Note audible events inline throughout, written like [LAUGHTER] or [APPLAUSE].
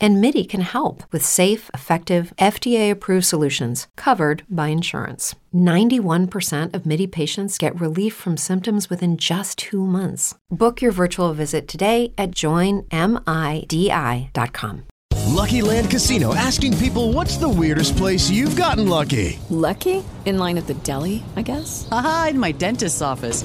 And MIDI can help with safe, effective, FDA approved solutions covered by insurance. 91% of MIDI patients get relief from symptoms within just two months. Book your virtual visit today at joinmidi.com. Lucky Land Casino asking people what's the weirdest place you've gotten lucky? Lucky? In line at the deli, I guess? Aha, in my dentist's office.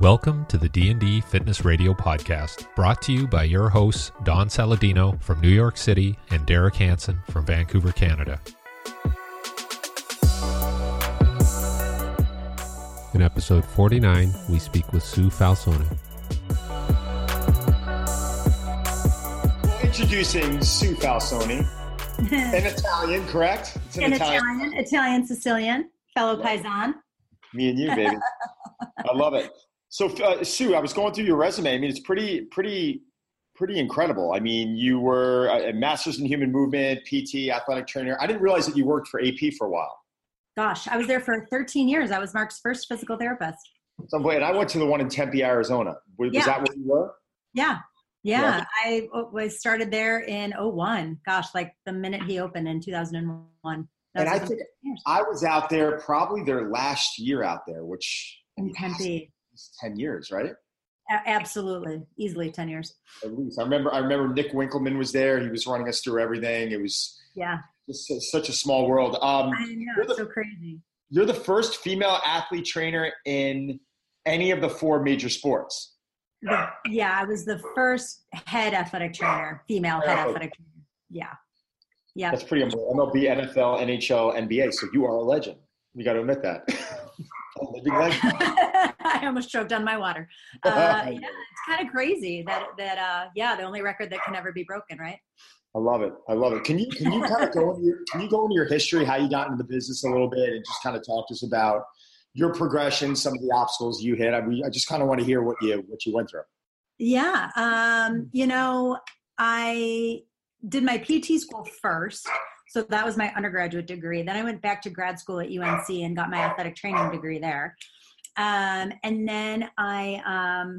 Welcome to the D&D Fitness Radio podcast, brought to you by your hosts Don Saladino from New York City and Derek Hansen from Vancouver, Canada. In episode 49, we speak with Sue Falsone. Introducing Sue Falsone, [LAUGHS] an Italian, correct? It's An Italian, Italian Sicilian, fellow paisan. Me and you, baby. [LAUGHS] I love it. So, uh, Sue, I was going through your resume. I mean, it's pretty, pretty, pretty incredible. I mean, you were a master's in human movement, PT, athletic trainer. I didn't realize that you worked for AP for a while. Gosh, I was there for 13 years. I was Mark's first physical therapist. So, wait, I went to the one in Tempe, Arizona. Was, Yeah. that where you were? Yeah. Yeah, Yeah. I was started there in 01. Gosh, like the minute he opened in 2001. That And I think years. I was out there probably their last year out there, which in Tempe. Is 10 years, right? Absolutely, easily 10 years. At least. I remember, I remember Nick Winkelman was there. He was running us through everything. It was Yeah, just su- such a small world. Um, I know. You're the- so crazy. you're the first female athlete trainer in any of the four major sports. The- yeah, I was the first head athletic trainer, female head athletic trainer. Yeah. Yeah. That's pretty amazing. MLB, NFL, NHL, NBA. So you are a legend. You got to admit that. [LAUGHS] A living legend. I almost choked on my water. [LAUGHS] Uh, yeah, it's kind of crazy that that uh, yeah, the only record that can never be broken, right? I love it. I love it. Can you can you kind of go [LAUGHS] into your, can you go into your history, how you got into the business a little bit, and just kind of talk to us about your progression, some of the obstacles you hit. I, we, I just kind of want to hear what you what you went through. Yeah, um, you know, I did my PT school first, so that was my undergraduate degree. Then I went back to grad school at UNC and got my athletic training degree there. Um, and then I um,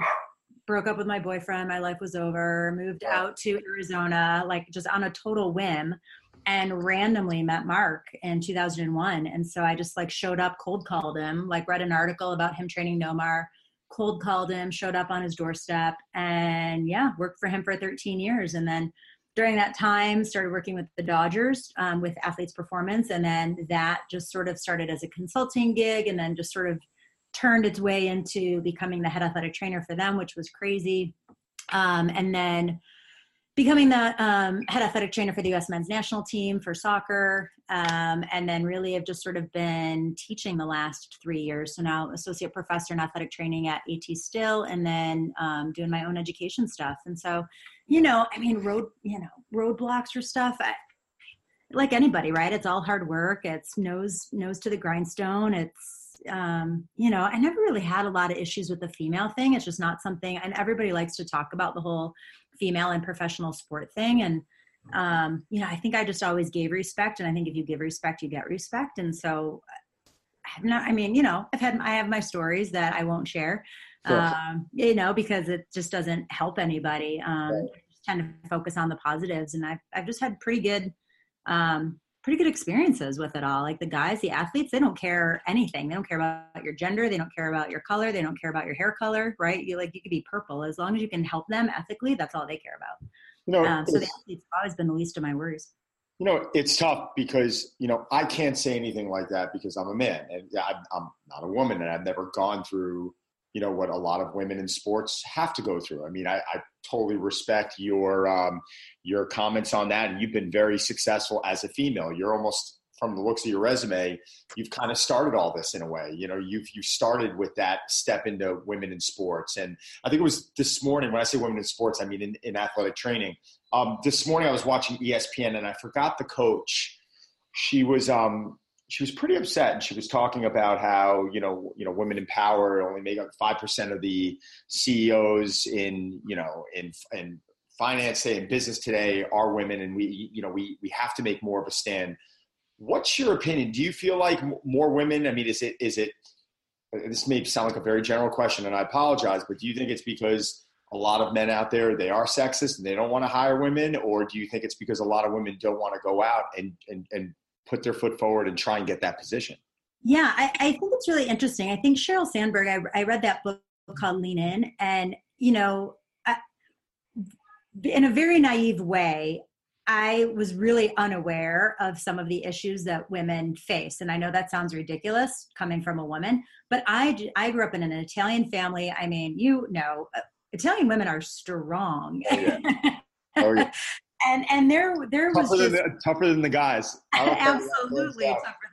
broke up with my boyfriend. My life was over. Moved out to Arizona, like just on a total whim, and randomly met Mark in 2001. And so I just like showed up, cold called him, like read an article about him training Nomar, cold called him, showed up on his doorstep, and yeah, worked for him for 13 years. And then during that time, started working with the Dodgers um, with Athletes Performance, and then that just sort of started as a consulting gig, and then just sort of turned its way into becoming the head athletic trainer for them, which was crazy. Um, and then becoming the um, head athletic trainer for the U.S. men's national team for soccer, um, and then really have just sort of been teaching the last three years. So now associate professor in athletic training at AT Still, and then um, doing my own education stuff. And so, you know, I mean, road, you know, roadblocks or stuff. I, like anybody, right? It's all hard work. It's nose nose to the grindstone. It's um, you know, I never really had a lot of issues with the female thing. It's just not something, and everybody likes to talk about the whole female and professional sport thing. And, um, you know, I think I just always gave respect. And I think if you give respect, you get respect. And so I have not, I mean, you know, I've had, I have my stories that I won't share, Sure. um, you know, because it just doesn't help anybody. Um, Right. Tend to focus on the positives. And I've, I've just had pretty good, um, pretty good experiences with it all. Like the guys, the athletes, they don't care anything. They don't care about your gender. They don't care about your color. They don't care about your hair color, right? You like, you could be purple as long as you can help them ethically. That's all they care about. You know, Um, so the it's- athletes have always been the least of my worries. you know, it's tough because you know I can't say anything like that because I'm a man and I'm, I'm not a woman and I've never gone through you know what a lot of women in sports have to go through. I mean, I, I totally respect your um, your comments on that, and you've been very successful as a female. You're almost from the looks of your resume, you've kind of started all this in a way. You know, you've you started with that step into women in sports, and I think it was this morning. When I say women in sports, I mean in, in athletic training. Um, this morning, I was watching ESPN, and I forgot the coach. She was um, she was pretty upset, and she was talking about how you know you know women in power only make up five percent of the CEOs in you know in in finance today and business today are women, and we you know we we have to make more of a stand. What's your opinion? Do you feel like more women? I mean, is it is it? This may sound like a very general question, and I apologize, but do you think it's because a lot of men out there they are sexist and they don't want to hire women, or do you think it's because a lot of women don't want to go out and and, and put their foot forward and try and get that position? Yeah, I, I think it's really interesting. I think Sheryl Sandberg. I, I read that book called Lean In, and you know, in a very naive way, I was really unaware of some of the issues that women face. And I know that sounds ridiculous coming from a woman, but I, I grew up in an Italian family. I mean, you know, uh, Italian women are strong. Oh, yeah. [LAUGHS] Oh, yeah. And and there there tougher was just, than the, tougher than the guys. [LAUGHS] Absolutely tougher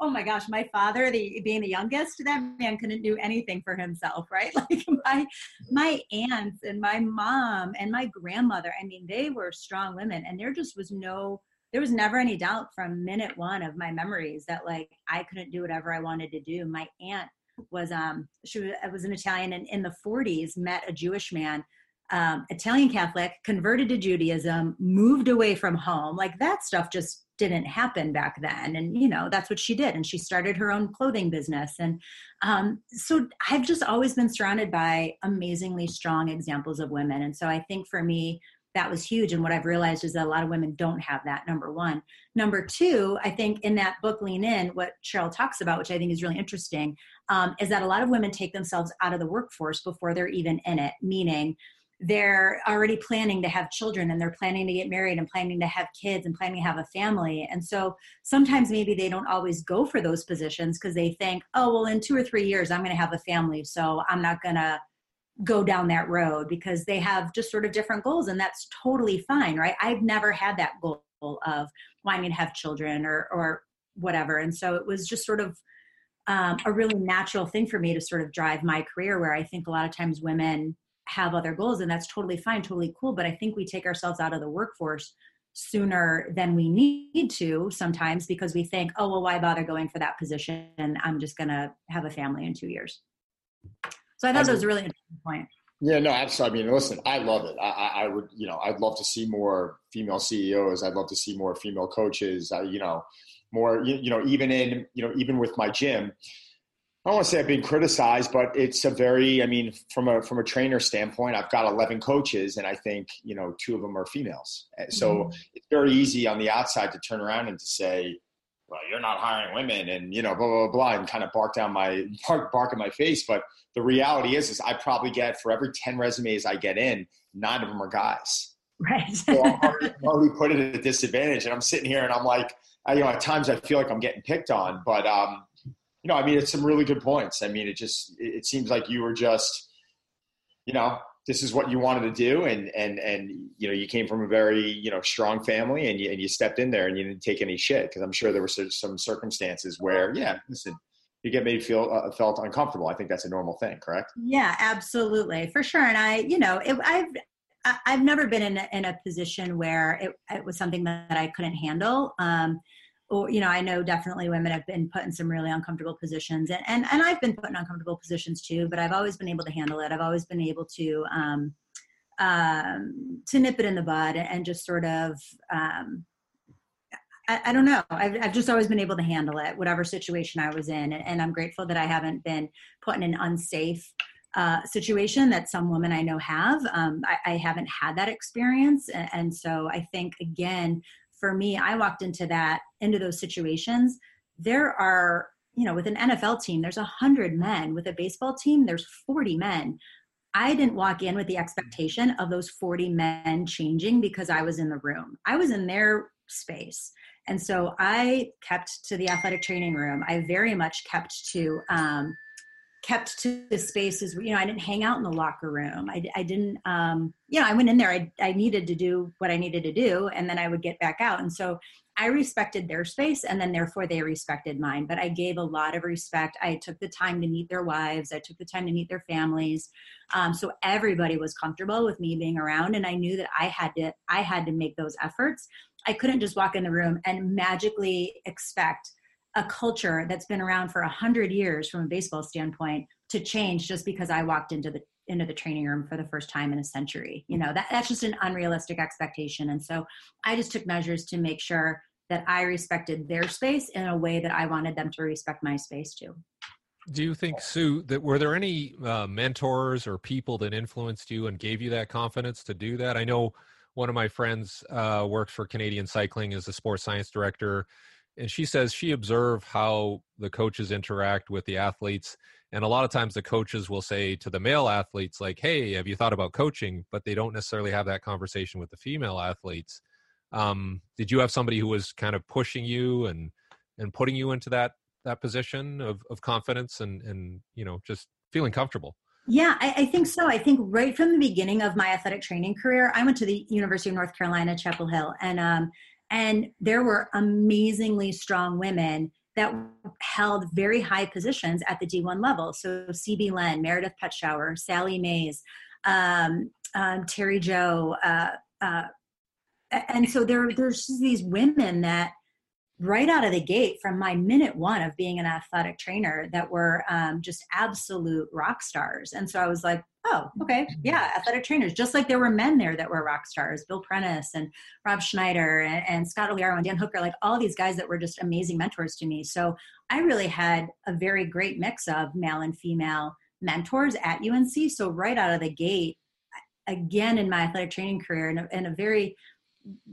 oh my gosh, my father, the being the youngest, that man couldn't do anything for himself, right? [LAUGHS] Like my my aunts and my mom and my grandmother, I mean, they were strong women, and there just was no there was never any doubt from minute one of my memories that like I couldn't do whatever I wanted to do. My aunt was um she was, was an Italian and in the 40s met a Jewish man um, Italian Catholic, converted to Judaism, moved away from home. Like that stuff just didn't happen back then. And you know that's what she did. And she started her own clothing business. And um, so i've just always been surrounded by amazingly strong examples of women. And so i think for me that was huge. And what i've realized is that a lot of women don't have that number one. Number two i think in that book lean in what Sheryl talks about which i think is really interesting um, is that a lot of women take themselves out of the workforce before they're even in it. Meaning they're already planning to have children and they're planning to get married and planning to have kids and planning to have a family. And so sometimes maybe they don't always go for those positions because they think, oh, well, in two or three years, I'm going to have a family. So I'm not going to go down that road because they have just sort of different goals. And that's totally fine, right? I've never had that goal of wanting to have children or, or whatever. And so it was just sort of um, a really natural thing for me to sort of drive my career where I think a lot of times women have other goals and that's totally fine totally cool but i think we take ourselves out of the workforce sooner than we need to sometimes because we think oh well why bother going for that position And i'm just going to have a family in two years so i thought that was a really interesting point yeah, no, absolutely. I mean, listen, I love it. I, I, would, you know, I'd love to see more female CEOs. I'd love to see more female coaches. Uh, you know, more, you, you know, even in, you know, even with my gym, I don't want to say I've been criticized, but it's a very, I mean, from a from a trainer standpoint, I've got 11 coaches, and I think you know two of them are females. Eh, so mm-hmm. it's very easy on the outside to turn around and to say, "Well, you're not hiring women," and you know, blah blah blah, and kind of bark down my [LAUGHS] bark bark in my face. But the reality is, is I probably get for every 10 resumes I get in, nine of them are guys. Right. so I'm already, I'm already put at a disadvantage, and I'm sitting here and I'm like, I, you know, at times I feel like I'm getting picked on, but um, you know, I mean, it's some really good points. I mean, it just it seems like you were just, you know, this is what you wanted to do, and and and you know, you came from a very you know strong family, and you and you stepped in there, and you didn't take any shit because I'm sure there were some circumstances where, yeah, listen, you get made feel uh, felt uncomfortable. I think that's a normal thing, correct? Yeah, absolutely, for sure. And I, you know, it, I've I've never been in a, in a position where it, it was something that I couldn't handle. Um, or you know i know definitely women have been put in some really uncomfortable positions and and, and i've been put in uncomfortable positions too but i've always been able to handle it i've always been able to um, um, to nip it in the bud and just sort of um, I, don't know I've, I've just always been able to handle it whatever situation i was in and, and i'm grateful that i haven't been put in an unsafe uh, situation that some women I know have. Um, I, I, haven't had that experience, and, and, so I think again, for me, I walked into that, into those situations. There are, you know, with an NFL team, there's a hundred men. With a baseball team, there's 40 men. I didn't walk in with the expectation of those 40 men changing because I was in the room. I was in their space. And so I kept to the athletic training room. I very much kept to um, kept to the spaces you know i didn't hang out in the locker room i, I didn't um you know i went in there I, I needed to do what i needed to do and then i would get back out and so I respected their space and then therefore they respected mine. But I gave a lot of respect. I took the time to meet their wives, I took the time to meet their families. Um, so everybody was comfortable with me being around and I knew that I had to I had to make those efforts. I couldn't just walk in the room and magically expect a culture that's been around for a hundred years from a baseball standpoint to change just because I walked into the into the training room for the first time in a century. You know, that, that's just an unrealistic expectation. And so I just took measures to make sure that I respected their space in a way that I wanted them to respect my space too. Do you think, Sue, that were there any uh, mentors or people that influenced you and gave you that confidence to do that? I know one of my friends uh, works for Canadian Cycling as a sports science director, and she says she observed how the coaches interact with the athletes and a lot of times the coaches will say to the male athletes like hey have you thought about coaching but they don't necessarily have that conversation with the female athletes um, did you have somebody who was kind of pushing you and and putting you into that that position of, of confidence and and you know just feeling comfortable yeah, I, I, think so. I think right from the beginning of my athletic training career, I went to the University of North Carolina, Chapel Hill, and um, and there were amazingly strong women that held very high positions at the D1 level. So CB Len, Meredith Petschauer, Sally Mays, um, um, Terri Jo, uh, uh, and so there, there's these women that right out of the gate from my minute one of being an athletic trainer that were um, just absolute rock stars. And so I was like, oh, okay, yeah, athletic trainers. Just like there were men there that were rock stars, Bill Prentice and Rob Schneider and, and Scott Oliaro and Dan Hooker, like all these guys that were just amazing mentors to me. So I really had a very great mix of male and female mentors at UNC. So right out of the gate, again in my athletic training career, in a, in a very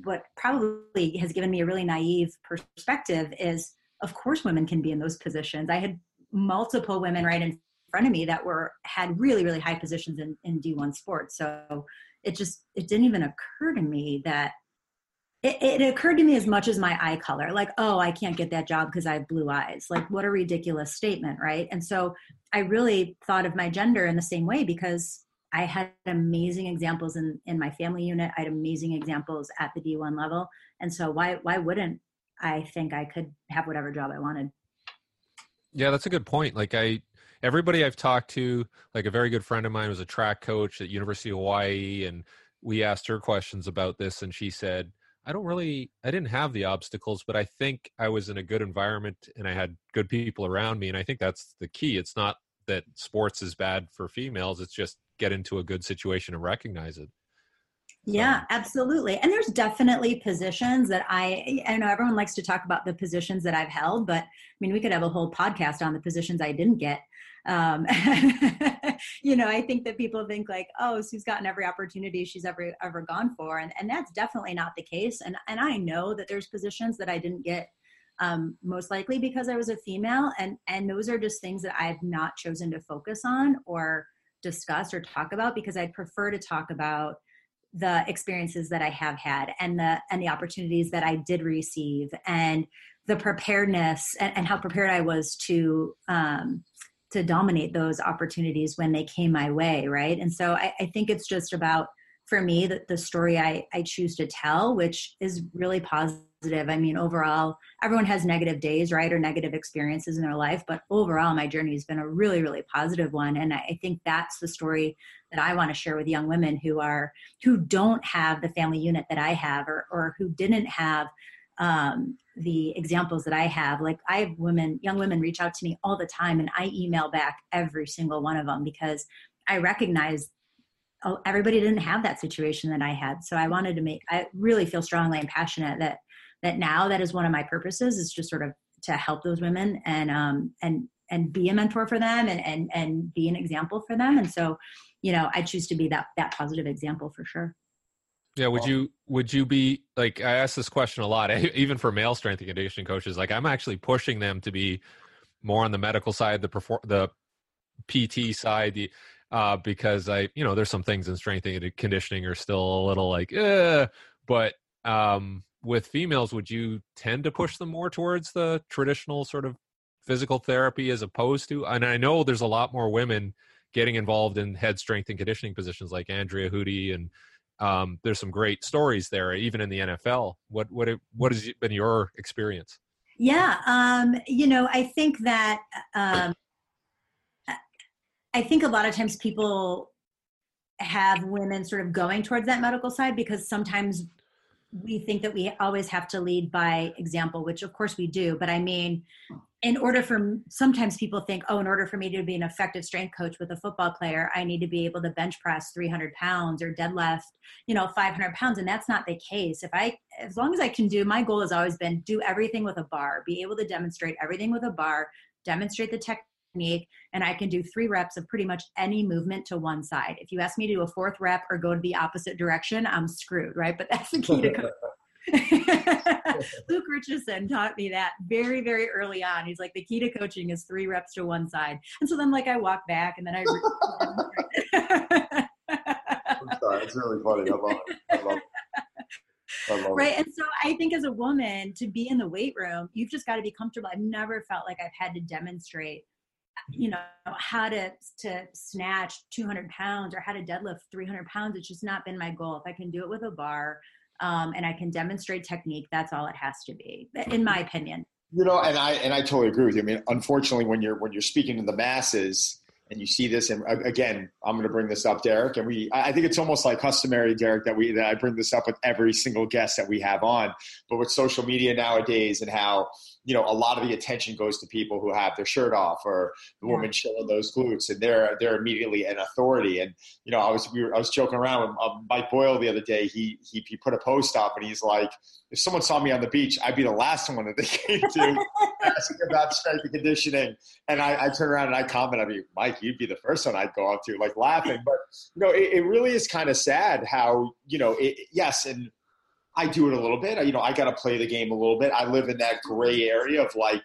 what probably has given me a really naive perspective is of course women can be in those positions. I had multiple women right in front of me that were had really really high positions in, in d1 sports. So it just it didn't even occur to me that it, it occurred to me as much as my eye color like oh i can't get that job because i have blue eyes. Like what a ridiculous statement right? And so i really thought of my gender in the same way because i had amazing examples in in my family unit i had amazing examples at the d1 level and so why why wouldn't i think i could have whatever job i wanted yeah that's a good point like i everybody I've talked to, like a very good friend of mine was a track coach at University of Hawaii, and we asked her questions about this, and she said, I don't really, I didn't have the obstacles, but I think I was in a good environment and I had good people around me. And I think that's the key. It's not that sports is bad for females, it's just get into a good situation and recognize it. Yeah, absolutely. And there's definitely positions that I I know everyone likes to talk about the positions that I've held, but I mean we could have a whole podcast on the positions I didn't get. Um, [LAUGHS] you know, I think that people think like, oh, Sue's gotten every opportunity she's ever ever gone for, and and that's definitely not the case. And and I know that there's positions that I didn't get, um, most likely because I was a female, and and those are just things that I've not chosen to focus on or discuss or talk about because I prefer to talk about the experiences that I have had and the and the opportunities that I did receive and the preparedness and, and how prepared I was to um, to dominate those opportunities when they came my way, right? And so I, I think it's just about for me that the story I, I choose to tell, which is really positive. I mean, overall, everyone has negative days, right, or negative experiences in their life, but overall, my journey has been a really, really positive one, and I think that's the story that I want to share with young women who are who don't have the family unit that I have, or or who didn't have um, the examples that I have. Like I have women, young women, reach out to me all the time, and I email back every single one of them because I recognize oh, everybody didn't have that situation that I had. So I wanted to make. I really feel strongly and passionate that that now that is one of my purposes is just sort of to help those women and um and and be a mentor for them and and and be an example for them. And so you know i choose to be that that positive example for sure yeah would you would you be like i ask this question a lot [LAUGHS] even for male strength and conditioning coaches like i'm actually pushing them to be more on the medical side the perform the pt side the uh because i you know there's some things in strength and conditioning are still a little like but um with females would you tend to push them more towards the traditional sort of physical therapy as opposed to and i know there's a lot more women getting involved in head strength and conditioning positions like Andrea Hudy and um, there's some great stories there, even in the NFL. What what what has been your experience? Yeah, um, you know, I think that um, I think a lot of times people have women sort of going towards that medical side because sometimes we think that we always have to lead by example, which of course we do. But I mean, in order for sometimes people think, oh, in order for me to be an effective strength coach with a football player, I need to be able to bench press 300 pounds or deadlift, you know, 500 pounds. And that's not the case. If I, as long as I can do, my goal has always been do everything with a bar, be able to demonstrate everything with a bar, demonstrate the technique, and I can do three reps of pretty much any movement to one side. If you ask me to do a fourth rep or go to the opposite direction, I'm screwed, right? But that's the key to coaching. [LAUGHS] [LAUGHS] Luke Richesson taught me that very, very early on. He's like, the key to coaching is three reps to one side. And so then, like, I walk back and then I. [LAUGHS] I'm sorry, it's really funny. I love it. I love it. right. And so I think as a woman, to be in the weight room, you've just got to be comfortable. I've never felt like I've had to demonstrate, you know, how to to snatch 200 pounds or how to deadlift 300 pounds. It's just not been my goal. If I can do it with a bar, um, and I can demonstrate technique, that's all it has to be, in my opinion. You know, and I and I totally agree with you. I mean, unfortunately, when you're when you're speaking to the masses and you see this, and again, I'm going to bring this up, Derek, and we I think it's almost like customary, Derek, that we that I bring this up with every single guest that we have on. But with social media nowadays and how you know a lot of the attention goes to people who have their shirt off or the woman showing those glutes and they're they're immediately an authority. And you know i was we were, i was joking around with uh, mike boyle the other day. He, he he put a post up and he's like if someone saw me on the beach i'd be the last one that they [LAUGHS] came to [LAUGHS] asking about strength and conditioning. And i, I turn around and i comment i mean mike you'd be the first one i'd go up to like laughing. But you know it, it really is kind of sad how you know it, yes and I do it a little bit. I, you know, I got to play the game a little bit. I live in that gray area of like,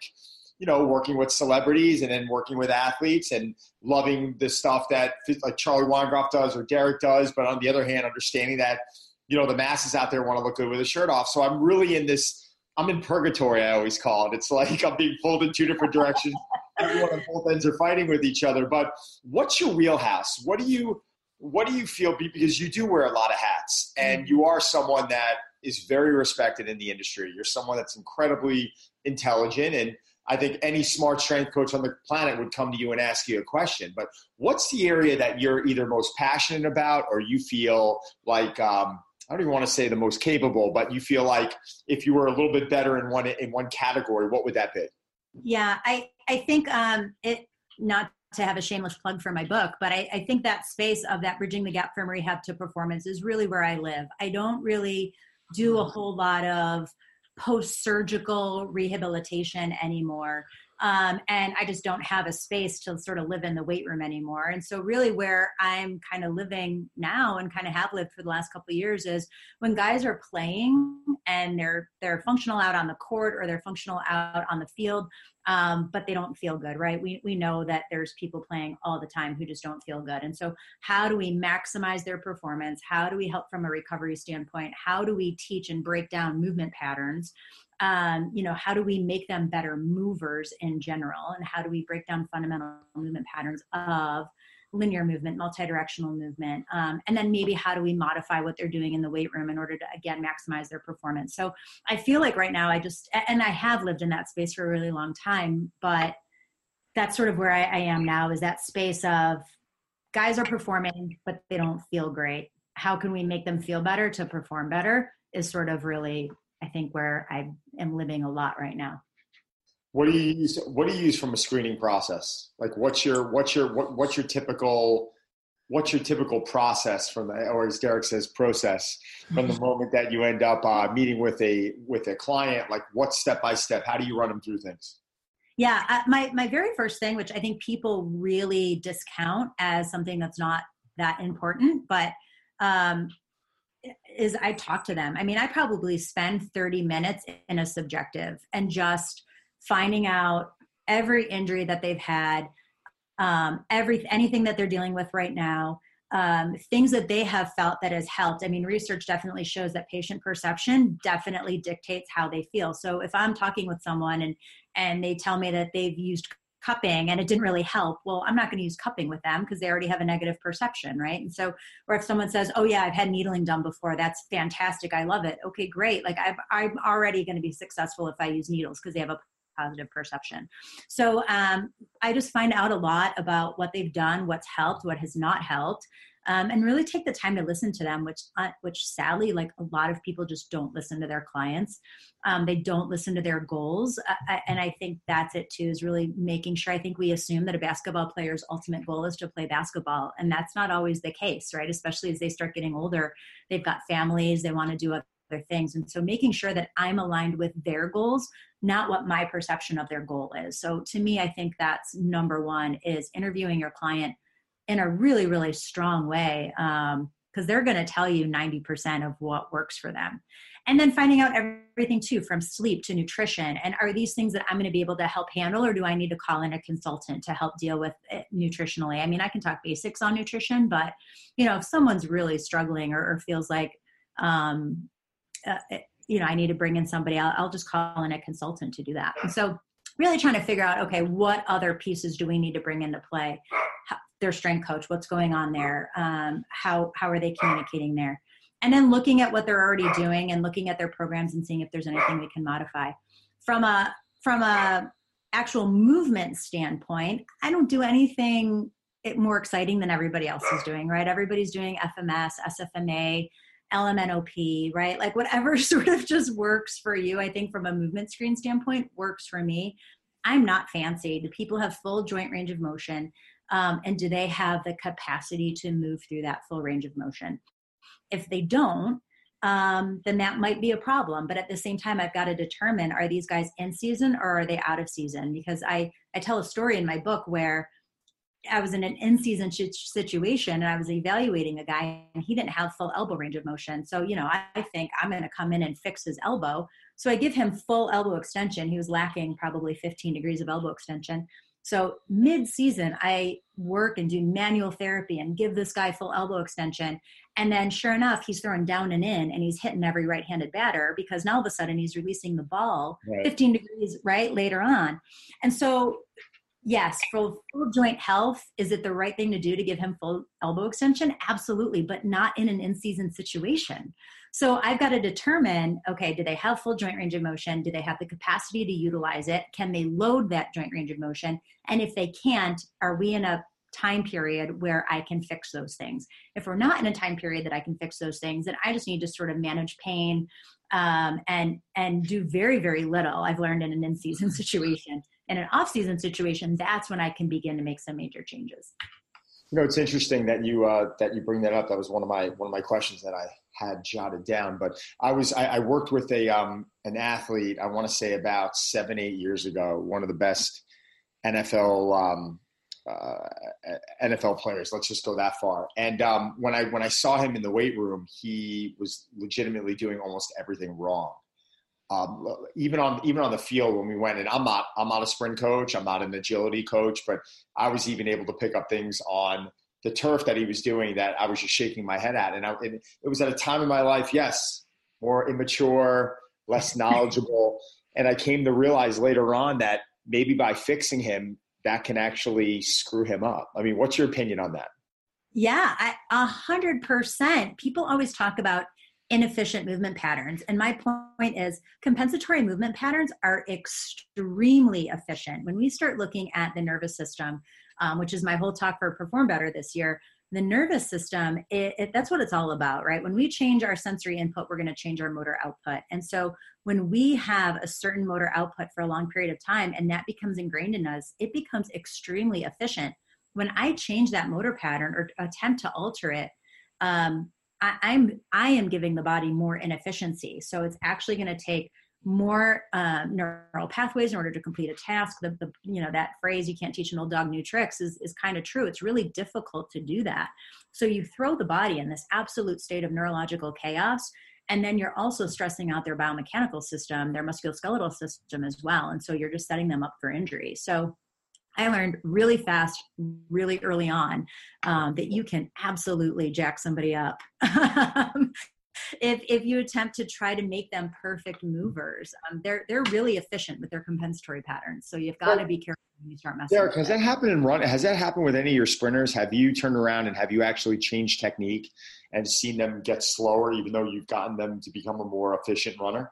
you know, working with celebrities and then working with athletes and loving the stuff that like Charlie Weingroff does or Derek does. But on the other hand, understanding that, you know, the masses out there want to look good with a shirt off. So I'm really in this, I'm in purgatory, I always call it. It's like I'm being pulled in two different directions. [LAUGHS] Everyone on both ends are fighting with each other. But what's your wheelhouse? What do you, what do you feel because you do wear a lot of hats and mm-hmm. you are someone that is very respected in the industry. You're someone that's incredibly intelligent and I think any smart strength coach on the planet would come to you and ask you a question. But what's the area that you're either most passionate about or you feel like um, I don't even want to say the most capable, but you feel like if you were a little bit better in one in one category, what would that be? Yeah, I I think um, it not to have a shameless plug for my book, but I, I think that space of that bridging the gap from rehab to performance is really where I live. I don't really do a whole lot of post surgical rehabilitation anymore. Um, and I just don't have a space to sort of live in the weight room anymore. And so, really, where I'm kind of living now and kind of have lived for the last couple of years is when guys are playing and they're they're functional out on the court or they're functional out on the field, um, but they don't feel good, right? We we know that there's people playing all the time who just don't feel good. And so, how do we maximize their performance? How do we help from a recovery standpoint? How do we teach and break down movement patterns? Um, you know, how do we make them better movers in general? And how do we break down fundamental movement patterns of linear movement, multi-directional movement, um, and then maybe how do we modify what they're doing in the weight room in order to again maximize their performance. So I feel like right now I just and I have lived in that space for a really long time, but that's sort of where I, I am now is that space of guys are performing but they don't feel great. How can we make them feel better to perform better? Is sort of really I think where I am living a lot right now. What do you use? What do you use from a screening process? Like, what's your what's your what, what's your typical what's your typical process from the, or as Derek says, process from the [LAUGHS] moment that you end up uh, meeting with a with a client? Like, what step by step? How do you run them through things? Yeah, uh, my my very first thing, which I think people really discount as something that's not that important, but um, is I talk to them. I mean, I probably spend 30 minutes in a subjective and just finding out every injury that they've had, um, every anything that they're dealing with right now, um, things that they have felt that has helped. I mean, research definitely shows that patient perception definitely dictates how they feel. So if I'm talking with someone and and they tell me that they've used cupping and it didn't really help well i'm not going to use cupping with them because they already have a negative perception right? And so or if someone says oh yeah i've had needling done before that's fantastic i love it. Okay great like I've, i'm already going to be successful if i use needles because they have a positive perception. So um, i just find out a lot about what they've done what's helped what has not helped um, and really take the time to listen to them which uh, which sadly like a lot of people just don't listen to their clients. Um, they don't listen to their goals uh, and i think that's it too is really making sure i think we assume that a basketball player's ultimate goal is to play basketball and that's not always the case right? Especially as they start getting older they've got families they want to do other things and so making sure that i'm aligned with their goals not what my perception of their goal is. So to me i think that's number one is interviewing your client in a really really strong way because um, they're going to tell you 90% of what works for them. And then finding out everything too from sleep to nutrition and are these things that i'm going to be able to help handle or do i need to call in a consultant to help deal with it nutritionally? I mean i can talk basics on nutrition but you know if someone's really struggling or, or feels like um, uh, you know i need to bring in somebody I'll, I'll just call in a consultant to do that. And so really trying to figure out okay what other pieces do we need to bring into play their strength coach what's going on there um, how how are they communicating there? And then looking at what they're already doing and looking at their programs and seeing if there's anything we can modify. From a from a actual movement standpoint i don't do anything more exciting than everybody else is doing right? Everybody's doing fms sfma lmnop right? Like whatever [LAUGHS] sort of just works for you i think from a movement screen standpoint works for me. I'm not fancy. The people have full joint range of motion um, and do they have the capacity to move through that full range of motion if they don't um, then that might be a problem but at the same time i've got to determine are these guys in season or are they out of season because i i tell a story in my book where I was in an in-season situation and I was evaluating a guy and he didn't have full elbow range of motion. So, you know, I think I'm going to come in and fix his elbow. So I give him full elbow extension. He was lacking probably 15 degrees of elbow extension. So mid season, I work and do manual therapy and give this guy full elbow extension. And then sure enough, he's throwing down and in and he's hitting every right handed batter because now all of a sudden he's releasing the ball right. 15 degrees right later on. And so, yes, for full joint health, is it the right thing to do to give him full elbow extension? Absolutely, but not in an in season situation. So I've got to determine okay, do they have full joint range of motion? Do they have the capacity to utilize it? Can they load that joint range of motion? And if they can't, are we in a time period where I can fix those things? If we're not in a time period that I can fix those things, then I just need to sort of manage pain um, and and do very very little. I've learned in an in season [LAUGHS] situation. In an off season situation, that's when I can begin to make some major changes. You know, it's interesting that you uh, that you bring that up. That was one of my one of my questions that I had jotted down. But I was I, I worked with a um, an athlete. I want to say about seven eight years ago. One of the best NFL um, uh, NFL players. Let's just go that far. And um, when I when I saw him in the weight room, he was legitimately doing almost everything wrong. Um, even on even on the field when we went and I'm not I'm not a sprint coach I'm not an agility coach but I was even able to pick up things on the turf that he was doing that I was just shaking my head at. And, I, and it was at a time in my life, yes, more immature, less knowledgeable. and I came to realize later on that maybe by fixing him, that can actually screw him up. I mean, what's your opinion on that? Yeah, a hundred percent. People always talk about inefficient movement patterns. And my point is compensatory movement patterns are extremely efficient. When we start looking at the nervous system, um, which is my whole talk for Perform Better this year. The nervous system, it, it, that's what it's all about, right? When we change our sensory input, we're going to change our motor output. And so when we have a certain motor output for a long period of time and that becomes ingrained in us, it becomes extremely efficient. When I change that motor pattern or attempt to alter it, um, I'm I am giving the body more inefficiency. So it's actually going to take more um, neural pathways in order to complete a task. The, the, you know that phrase "you can't teach an old dog new tricks" is is kind of true. It's really difficult to do that. So you throw the body in this absolute state of neurological chaos, and then you're also stressing out their biomechanical system, their musculoskeletal system as well, and so you're just setting them up for injury. So I learned really fast, really early on, um, that you can absolutely jack somebody up [LAUGHS] if if you attempt to try to make them perfect movers um, they're they're really efficient with their compensatory patterns so you've got to be careful when you start messing. Derek, with has it. that happened in run? Has that happened with any of your sprinters? Have you turned around and have you actually changed technique and seen them get slower, even though you've gotten them to become a more efficient runner?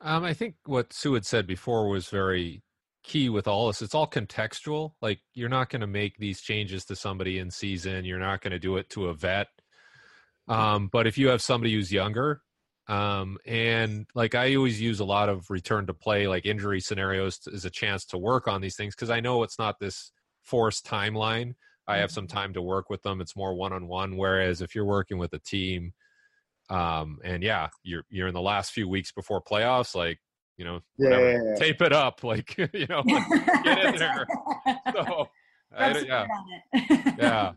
Um, I think what Sue had said before was very key with all this. It's all contextual. Like you're not going to make these changes to somebody in season. You're not going to do it to a vet. Um, but if you have somebody who's younger, um, and like I always use a lot of return to play, like injury scenarios, as a chance to work on these things because I know it's not this forced timeline. I have some time to work with them. It's more one on one. Whereas if you're working with a team, um, and yeah, you're you're in the last few weeks before playoffs, like you know, Yeah, yeah, yeah. tape it up, like [LAUGHS] you know, [LAUGHS] get in there. [LAUGHS] So, I, yeah, yeah.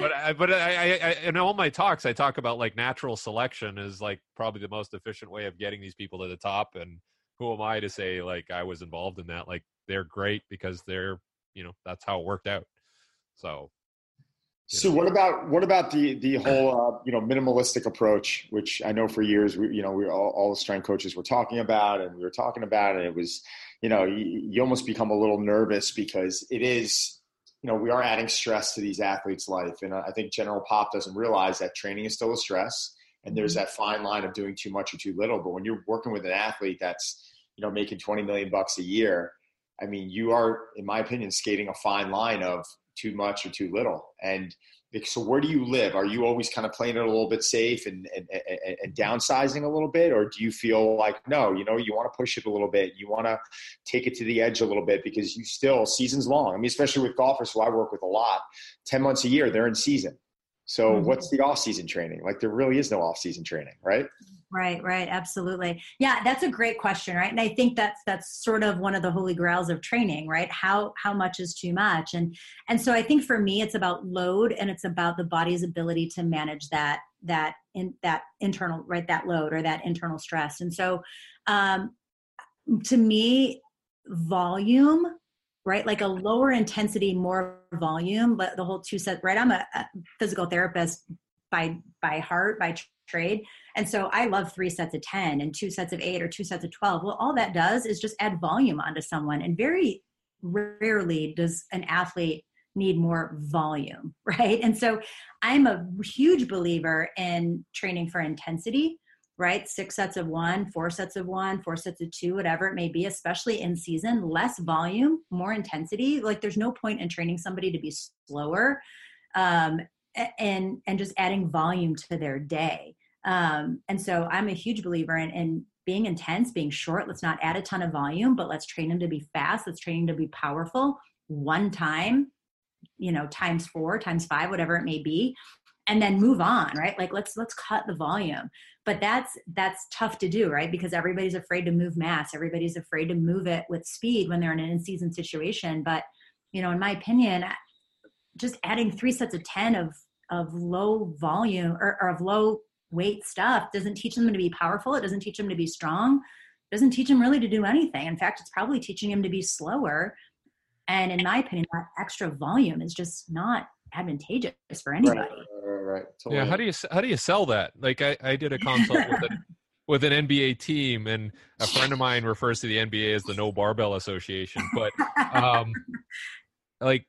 But I, but I, I, I, in all my talks, I talk about like natural selection is like probably the most efficient way of getting these people to the top. And who am I to say like I was involved in that? Like they're great because they're, you know, that's how it worked out. So So what about what about the the whole uh, you know minimalistic approach, which I know for years we you know we all, all the strength coaches were talking about, and we were talking about, and it was you know you, you almost become a little nervous because it is you know we are adding stress to these athletes' life, and I think General Pop doesn't realize that training is still a stress, and there's that fine line of doing too much or too little. But when you're working with an athlete that's you know making 20 million bucks a year, I mean you are, in my opinion, skating a fine line of too much or too little, and so where do you live? Are you always kind of playing it a little bit safe and, and, and, and downsizing a little bit? Or do you feel like, no, you know, you want to push it a little bit. You want to take it to the edge a little bit because you still, season's long. I mean, especially with golfers who I work with a lot, 10 months a year, they're in season. So Mhm. what's the off season training? Like there really is no off season training, right? Right, right, absolutely. Yeah, that's a great question, right? And I think that's that's sort of one of the holy grails of training, right? How how much is too much? And and so I think for me it's about load and it's about the body's ability to manage that that in that internal right that load or that internal stress. And so um to me volume right like a lower intensity more volume but the whole two set right i'm a, a physical therapist by by heart by trade and so i love three sets of 10 and two sets of 8 or two sets of 12 well all that does is just add volume onto someone and very rarely does an athlete need more volume [LAUGHS] right and so i'm a huge believer in training for intensity right? Six sets of one, four sets of one, four sets of two, whatever it may be, especially in season, less volume, more intensity. Like there's no point in training somebody to be slower um, and, and just adding volume to their day. Um, and so I'm a huge believer in, in being intense, being short. Let's not add a ton of volume, but let's train them to be fast. Let's train them to be powerful one time, you know, times four, times five, whatever it may be and then move on right like let's let's cut the volume but that's that's tough to do right because everybody's afraid to move mass everybody's afraid to move it with speed when they're in an in-season situation but you know in my opinion just adding three sets of 10 of of low volume or, or of low weight stuff doesn't teach them to be powerful it doesn't teach them to be strong it doesn't teach them really to do anything in fact it's probably teaching them to be slower and in my opinion that extra volume is just not advantageous for anybody Right, right, right. yeah, how do you how do you sell that? Like I, I did a [LAUGHS] consult with an with an NBA team, and a friend of mine refers to the NBA as the No Barbell Association. But um, like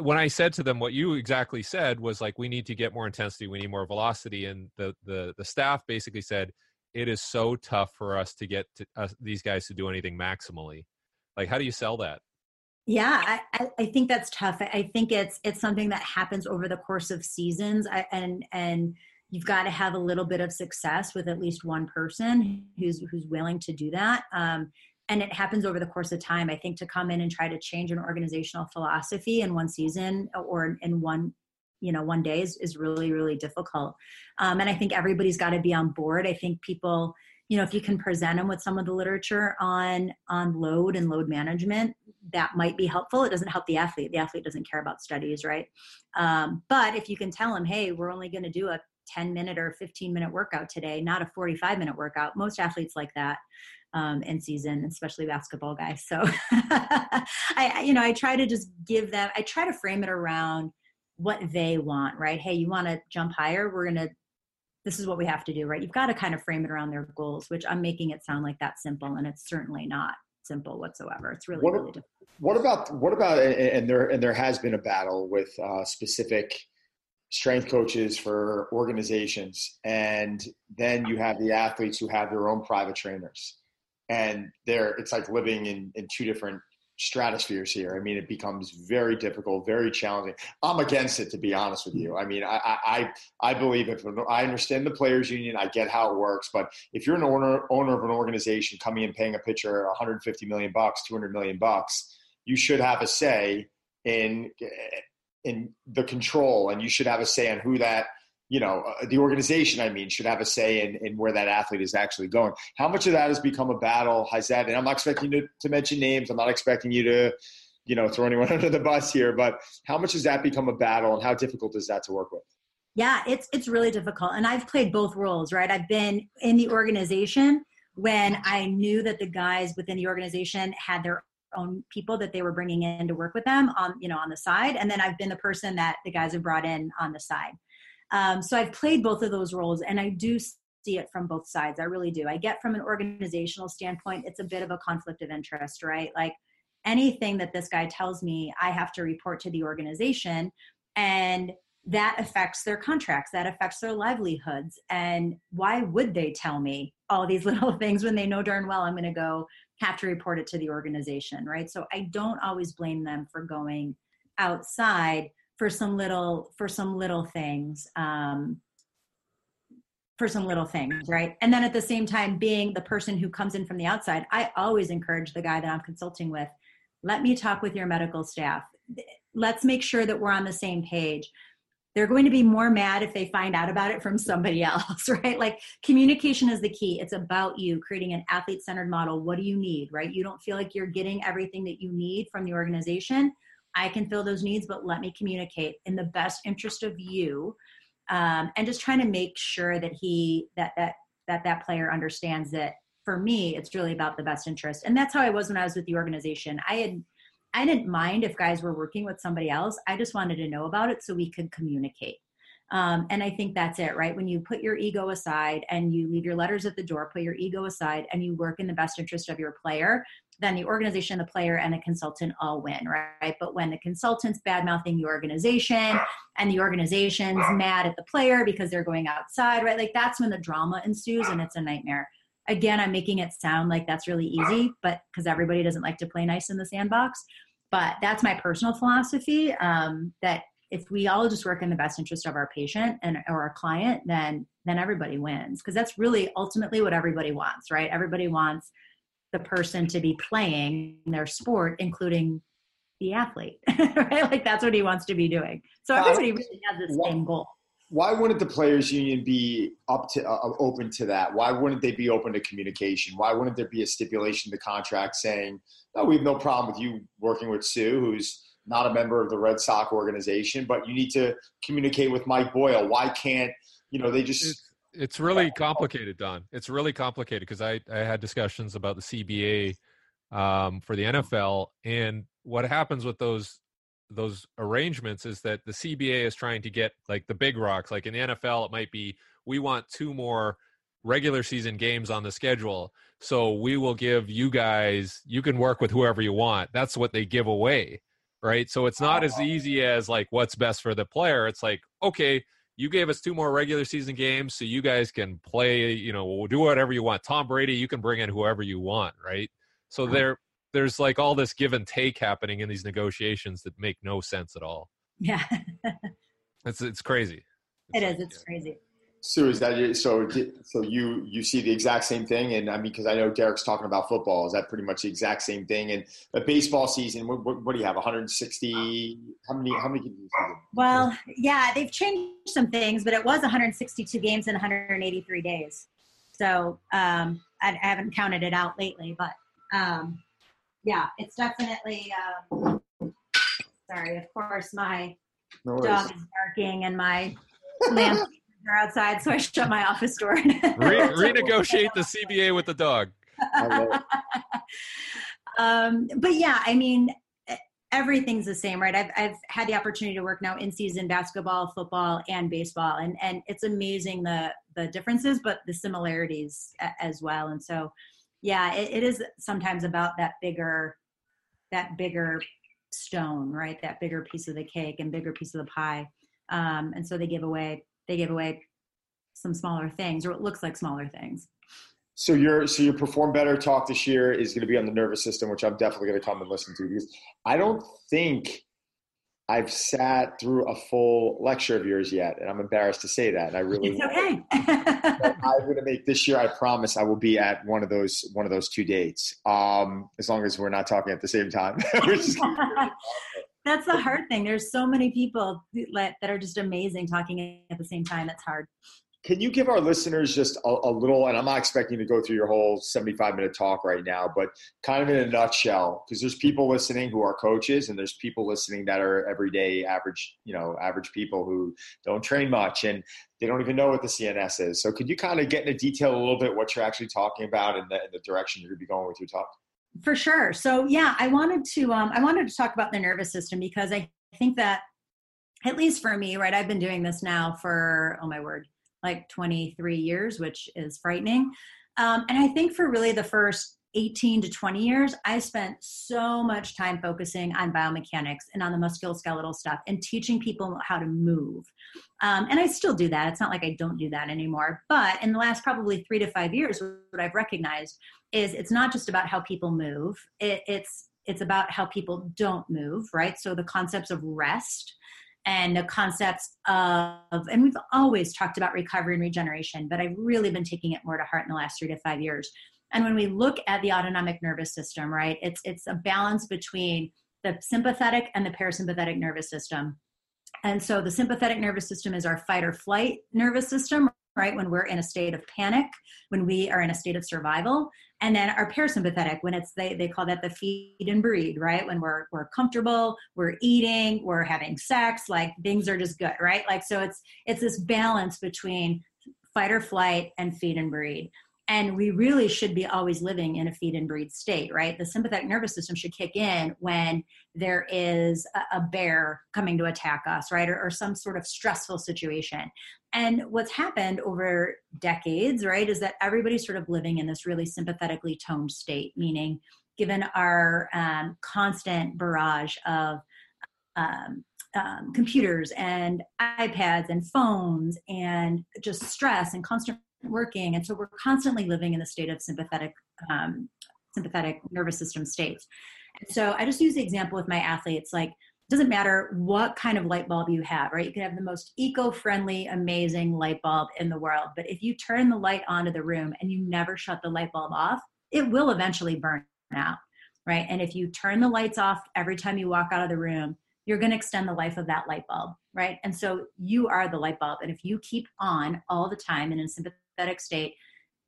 when I said to them what you exactly said was like we need to get more intensity, we need more velocity, and the the the staff basically said it is so tough for us to get to, uh, these guys to do anything maximally. Like, how do you sell that? Yeah, I, I think that's tough. I think it's it's something that happens over the course of seasons, I, and and you've got to have a little bit of success with at least one person who's who's willing to do that. Um, and it happens over the course of time. I think to come in and try to change an organizational philosophy in one season or in one you know one day is, is really really difficult. Um, and I think everybody's got to be on board. I think people you know if you can present them with some of the literature on on load and load management that might be helpful it doesn't help the athlete the athlete doesn't care about studies right um, but if you can tell them hey we're only going to do a 10 minute or 15 minute workout today not a 45 minute workout most athletes like that um, in season especially basketball guys so [LAUGHS] I you know i try to just give them i try to frame it around what they want right hey you want to jump higher we're going to this is what we have to do, right? You've got to kind of frame it around their goals, which I'm making it sound like that simple, and it's certainly not. simple whatsoever. It's really What- really difficult. What about what about and there and there has been a battle with uh, specific strength coaches for organizations, and then you have the athletes who have their own private trainers, and they're it's like living in in two different stratospheres here. I mean, it becomes very difficult, very challenging. I'm against it, to be honest with you. Mm-hmm. I mean, I I I I believe if I understand the players' union, I get how it works, but if you're an owner owner of an organization coming and paying a pitcher 150 million bucks, 200 million bucks, you should have a say in in the control, and you should have a say on who that you know uh, the organization. I mean, should have a say in, in where that athlete is actually going. How much of that has become a battle? Has that? And I'm not expecting you to, to mention names. I'm not expecting you to you know throw anyone [LAUGHS] under the bus here, but how much has that become a battle, and how difficult is that to work with? Yeah, it's it's really difficult. And I've played both roles, right? I've been in the organization when I knew that the guys within the organization had their own people that they were bringing in to work with them on you know on the side and then i've been the person that the guys have brought in on the side um, so i've played both of those roles and i do see it from both sides. I really do. I get from an organizational standpoint it's a bit of a conflict of interest right? Like anything that this guy tells me i have to report to the organization and that affects their contracts that affects their livelihoods and why would they tell me all these [LAUGHS] little things when they know darn well i'm going to go have to report it to the organization right? So i don't always blame them for going outside for some little for some little things um, for some little things right and then at the same time being the person who comes in from the outside i always encourage the guy that i'm consulting with let me talk with your medical staff let's make sure that we're on the same page they're going to be more mad if they find out about it from somebody [LAUGHS] else, right? Like communication is the key. It's about you creating an athlete centered model. What do you need, right? You don't feel like you're getting everything that you need from the organization. I can fill those needs, but let me communicate in the best interest of you. Um, and just trying to make sure that he that that that that player understands that for me it's really about the best interest and that's how i was when i was with the organization i had I didn't mind if guys were working with somebody else. I just wanted to know about it so we could communicate. Um, and I think that's it, right? When you put your ego aside and you leave your letters at the door, put your ego aside, and you work in the best interest of your player, then the organization, the player, and the consultant all win, right? But when the consultant's bad mouthing the organization and the organization's mad at the player because they're going outside, right? Like that's when the drama ensues and it's a nightmare. Again, I'm making it sound like that's really easy, but because everybody doesn't like to play nice in the sandbox. But that's my personal philosophy um, that if we all just work in the best interest of our patient and or our client, then then everybody wins because that's really ultimately what everybody wants, right? Everybody wants the person to be playing their sport, including the athlete, [LAUGHS] right? Like that's what he wants to be doing. So everybody really has the same goal why wouldn't the players union be up to uh, open to that why wouldn't they be open to communication why wouldn't there be a stipulation in the contract saying no we have no problem with you working with sue who's not a member of the red sox organization but you need to communicate with mike boyle why can't you know they just it's, really complicated don it's really complicated because I, I had discussions about the cba um, for the nfl and what happens with those those arrangements is that the CBA is trying to get like the big rocks. Like in the NFL, it might be we want two more regular season games on the schedule. So we will give you guys, you can work with whoever you want. That's what they give away. Right. So it's not as easy as like what's best for the player. It's like, okay, you gave us two more regular season games so you guys can play, you know, do whatever you want. Tom Brady, you can bring in whoever you want. Right. So they're, there's like all this give and take happening in these negotiations that make no sense at all. Yeah. [LAUGHS] it's it's crazy. It's it is. It's crazy. Sue, is that so? So you you see the exact same thing, and I mean, because I know Derek's talking about football. Is that pretty much the exact same thing? And a baseball season, what, what, what do you have? 160? How many? How many games? Well, yeah, they've changed some things, but it was 162 games in 183 days. So um, I, I haven't counted it out lately, but um, yeah, it's definitely. Um, sorry, of course, my No dog is barking and my lamp are outside, so I shut my office door. [LAUGHS] Re- renegotiate the CBA with the dog. I love it. [LAUGHS] um, but yeah, I mean, everything's the same, right? I've I've had the opportunity to work now in season basketball, football, and baseball, and and it's amazing the the differences, but the similarities a- as well. And so, yeah, it, it is sometimes about that bigger, that bigger stone, right? That bigger piece of the cake and bigger piece of the pie. Um, and so they give away, they give away some smaller things, or it looks like smaller things. So your so your perform better talk this year is going to be on the nervous system, which I'm definitely going to come and listen to because I don't think I've sat through a full lecture of yours yet, and I'm embarrassed to say that. And I really it's okay. [LAUGHS] I'm going to make this year. I promise I will be at one of those one of those two dates, um, as long as we're not talking at the same time. [LAUGHS] [LAUGHS] That's the hard thing. There's so many people that are just amazing talking at the same time. It's hard. Can you give our listeners just a, a, little, and I'm not expecting to go through your whole 75 minute talk right now, but kind of in a nutshell, because there's people listening who are coaches and there's people listening that are everyday average, you know, average people who don't train much and they don't even know what the CNS is. So could you kind of get into detail a little bit what you're actually talking about and the, the direction you're going to be going with your talk? For sure. So yeah, I wanted to, um, I wanted to talk about the nervous system because I think that at least for me, right, I've been doing this now for, oh my word, like 23 years, which is frightening. Um, and I think for really the first 18 to 20 years, I spent so much time focusing on biomechanics and on the musculoskeletal stuff and teaching people how to move. Um, and I still do that. It's not like I don't do that anymore. But in the last probably three to five years, what I've recognized is it's not just about how people move. It, it's it's about how people don't move, right? So the concepts of rest and the concepts of, and we've always talked about recovery and regeneration, but I've really been taking it more to heart in the last three to five years. And when we look at the autonomic nervous system, right, it's it's a balance between the sympathetic and the parasympathetic nervous system. And so the sympathetic nervous system is our fight or flight nervous system, right? When we're in a state of panic, when we are in a state of survival. And then our parasympathetic, when it's they they call that the feed and breed, right? When we're we're comfortable, we're eating, we're having sex, like things are just good, right? Like so it's it's this balance between fight or flight and feed and breed and we really should be always living in a feed and breed state right? The sympathetic nervous system should kick in when there is a, bear coming to attack us right? Or, or, some sort of stressful situation. And what's happened over decades right is that everybody's sort of living in this really sympathetically toned state meaning given our um, constant barrage of um, um, computers and iPads and phones and just stress and constant working. And so we're constantly living in a state of sympathetic um, sympathetic nervous system states. And so i just use the example with my athletes like it doesn't matter what kind of light bulb you have right? You can have the most eco-friendly amazing light bulb in the world but if you turn the light onto the room and you never shut the light bulb off it will eventually burn out right? And if you turn the lights off every time you walk out of the room you're going to extend the life of that light bulb right? And so you are the light bulb and if you keep on all the time and in a sympathetic sympathetic state,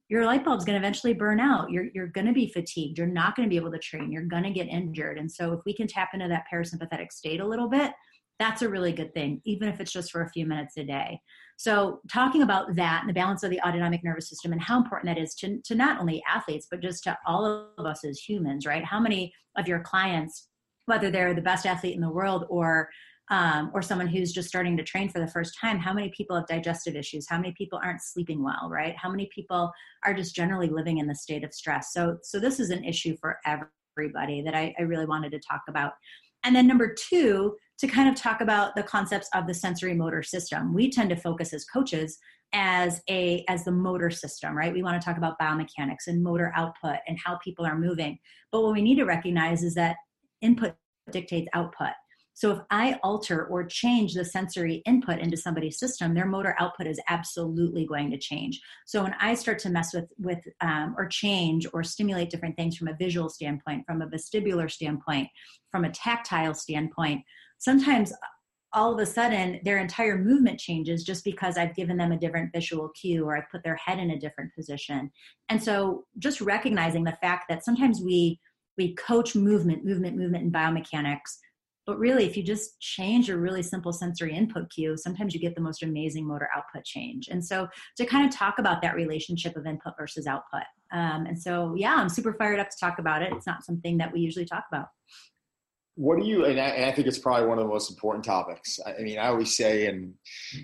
your light bulb's going to eventually burn out. You're, you're going to be fatigued. You're not going to be able to train. You're going to get injured. And so, if we can tap into that parasympathetic state a little bit, that's a really good thing, even if it's just for a few minutes a day. So, talking about that and the balance of the autonomic nervous system and how important that is to, to not only athletes, but just to all of us as humans, right? How many of your clients, whether they're the best athlete in the world or um, or someone who's just starting to train for the first time, how many people have digestive issues? How many people aren't sleeping well, right? How many people are just generally living in the state of stress? So, so this is an issue for everybody that I, I really wanted to talk about. And then number two, to kind of talk about the concepts of the sensory motor system. We tend to focus as coaches as a as the motor system right we want to talk about biomechanics and motor output and how people are moving but what we need to recognize is that input dictates output so if I alter or change the sensory input into somebody's system, their motor output is absolutely going to change. So when I start to mess with with um, or change or stimulate different things from a visual standpoint, from a vestibular standpoint, from a tactile standpoint, sometimes all of a sudden their entire movement changes just because I've given them a different visual cue or I've put their head in a different position. And so just recognizing the fact that sometimes we we coach movement, movement, movement in biomechanics but really, if you just change a really simple sensory input cue, sometimes you get the most amazing motor output change. And so, to kind of talk about that relationship of input versus output. Um, and so, yeah, I'm super fired up to talk about it. It's not something that we usually talk about. What do you and I, and I, think it's probably one of the most important topics. I, I mean i always say and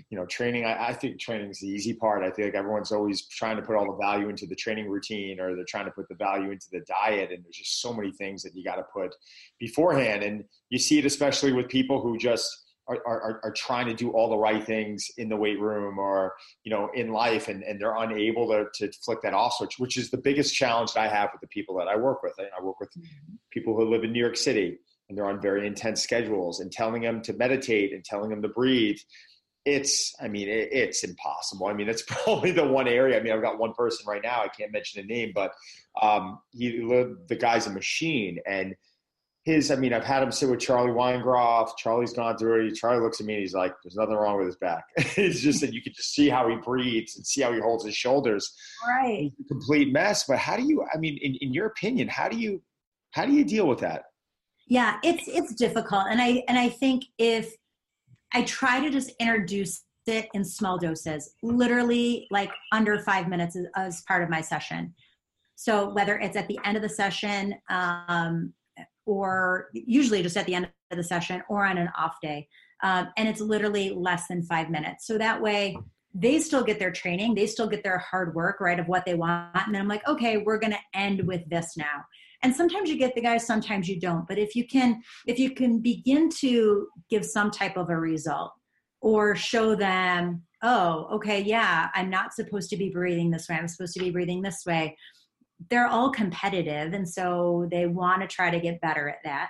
you know training I, I, think training is the easy part. I think everyone's always trying to put all the value into the training routine or they're trying to put the value into the diet and there's just so many things that you got to put beforehand. And you see it especially with people who just are, are, are trying to do all the right things in the weight room or you know in life and, and they're unable to, to flick that off switch which is the biggest challenge that i have with the people that i work with. I work with mm-hmm. people who live in new york city and they're on very intense schedules and telling them to meditate and telling them to breathe it's i mean it, it's impossible. I mean it's [LAUGHS] probably the one area i mean i've got one person right now i can't mention a name but um, he the guy's a machine and his i mean i've had him sit with charlie weingroff charlie's gone through it charlie looks at me and he's like there's nothing wrong with his back. [LAUGHS] It's just that you can just see how he breathes and see how he holds his shoulders. Right. Complete mess but how do you i mean in, in your opinion how do you how do you deal with that yeah it's it's difficult. And i and i think if i try to just introduce it in small doses literally like under five minutes as, as part of my session. So whether it's at the end of the session um, or usually just at the end of the session or on an off day um, and it's literally less than five minutes. So that way they still get their training they still get their hard work right of what they want. And then i'm like okay we're going to end with this now and sometimes you get the guys sometimes you don't but if you can if you can begin to give some type of a result or show them oh okay yeah i'm not supposed to be breathing this way i'm supposed to be breathing this way they're all competitive and so they want to try to get better at that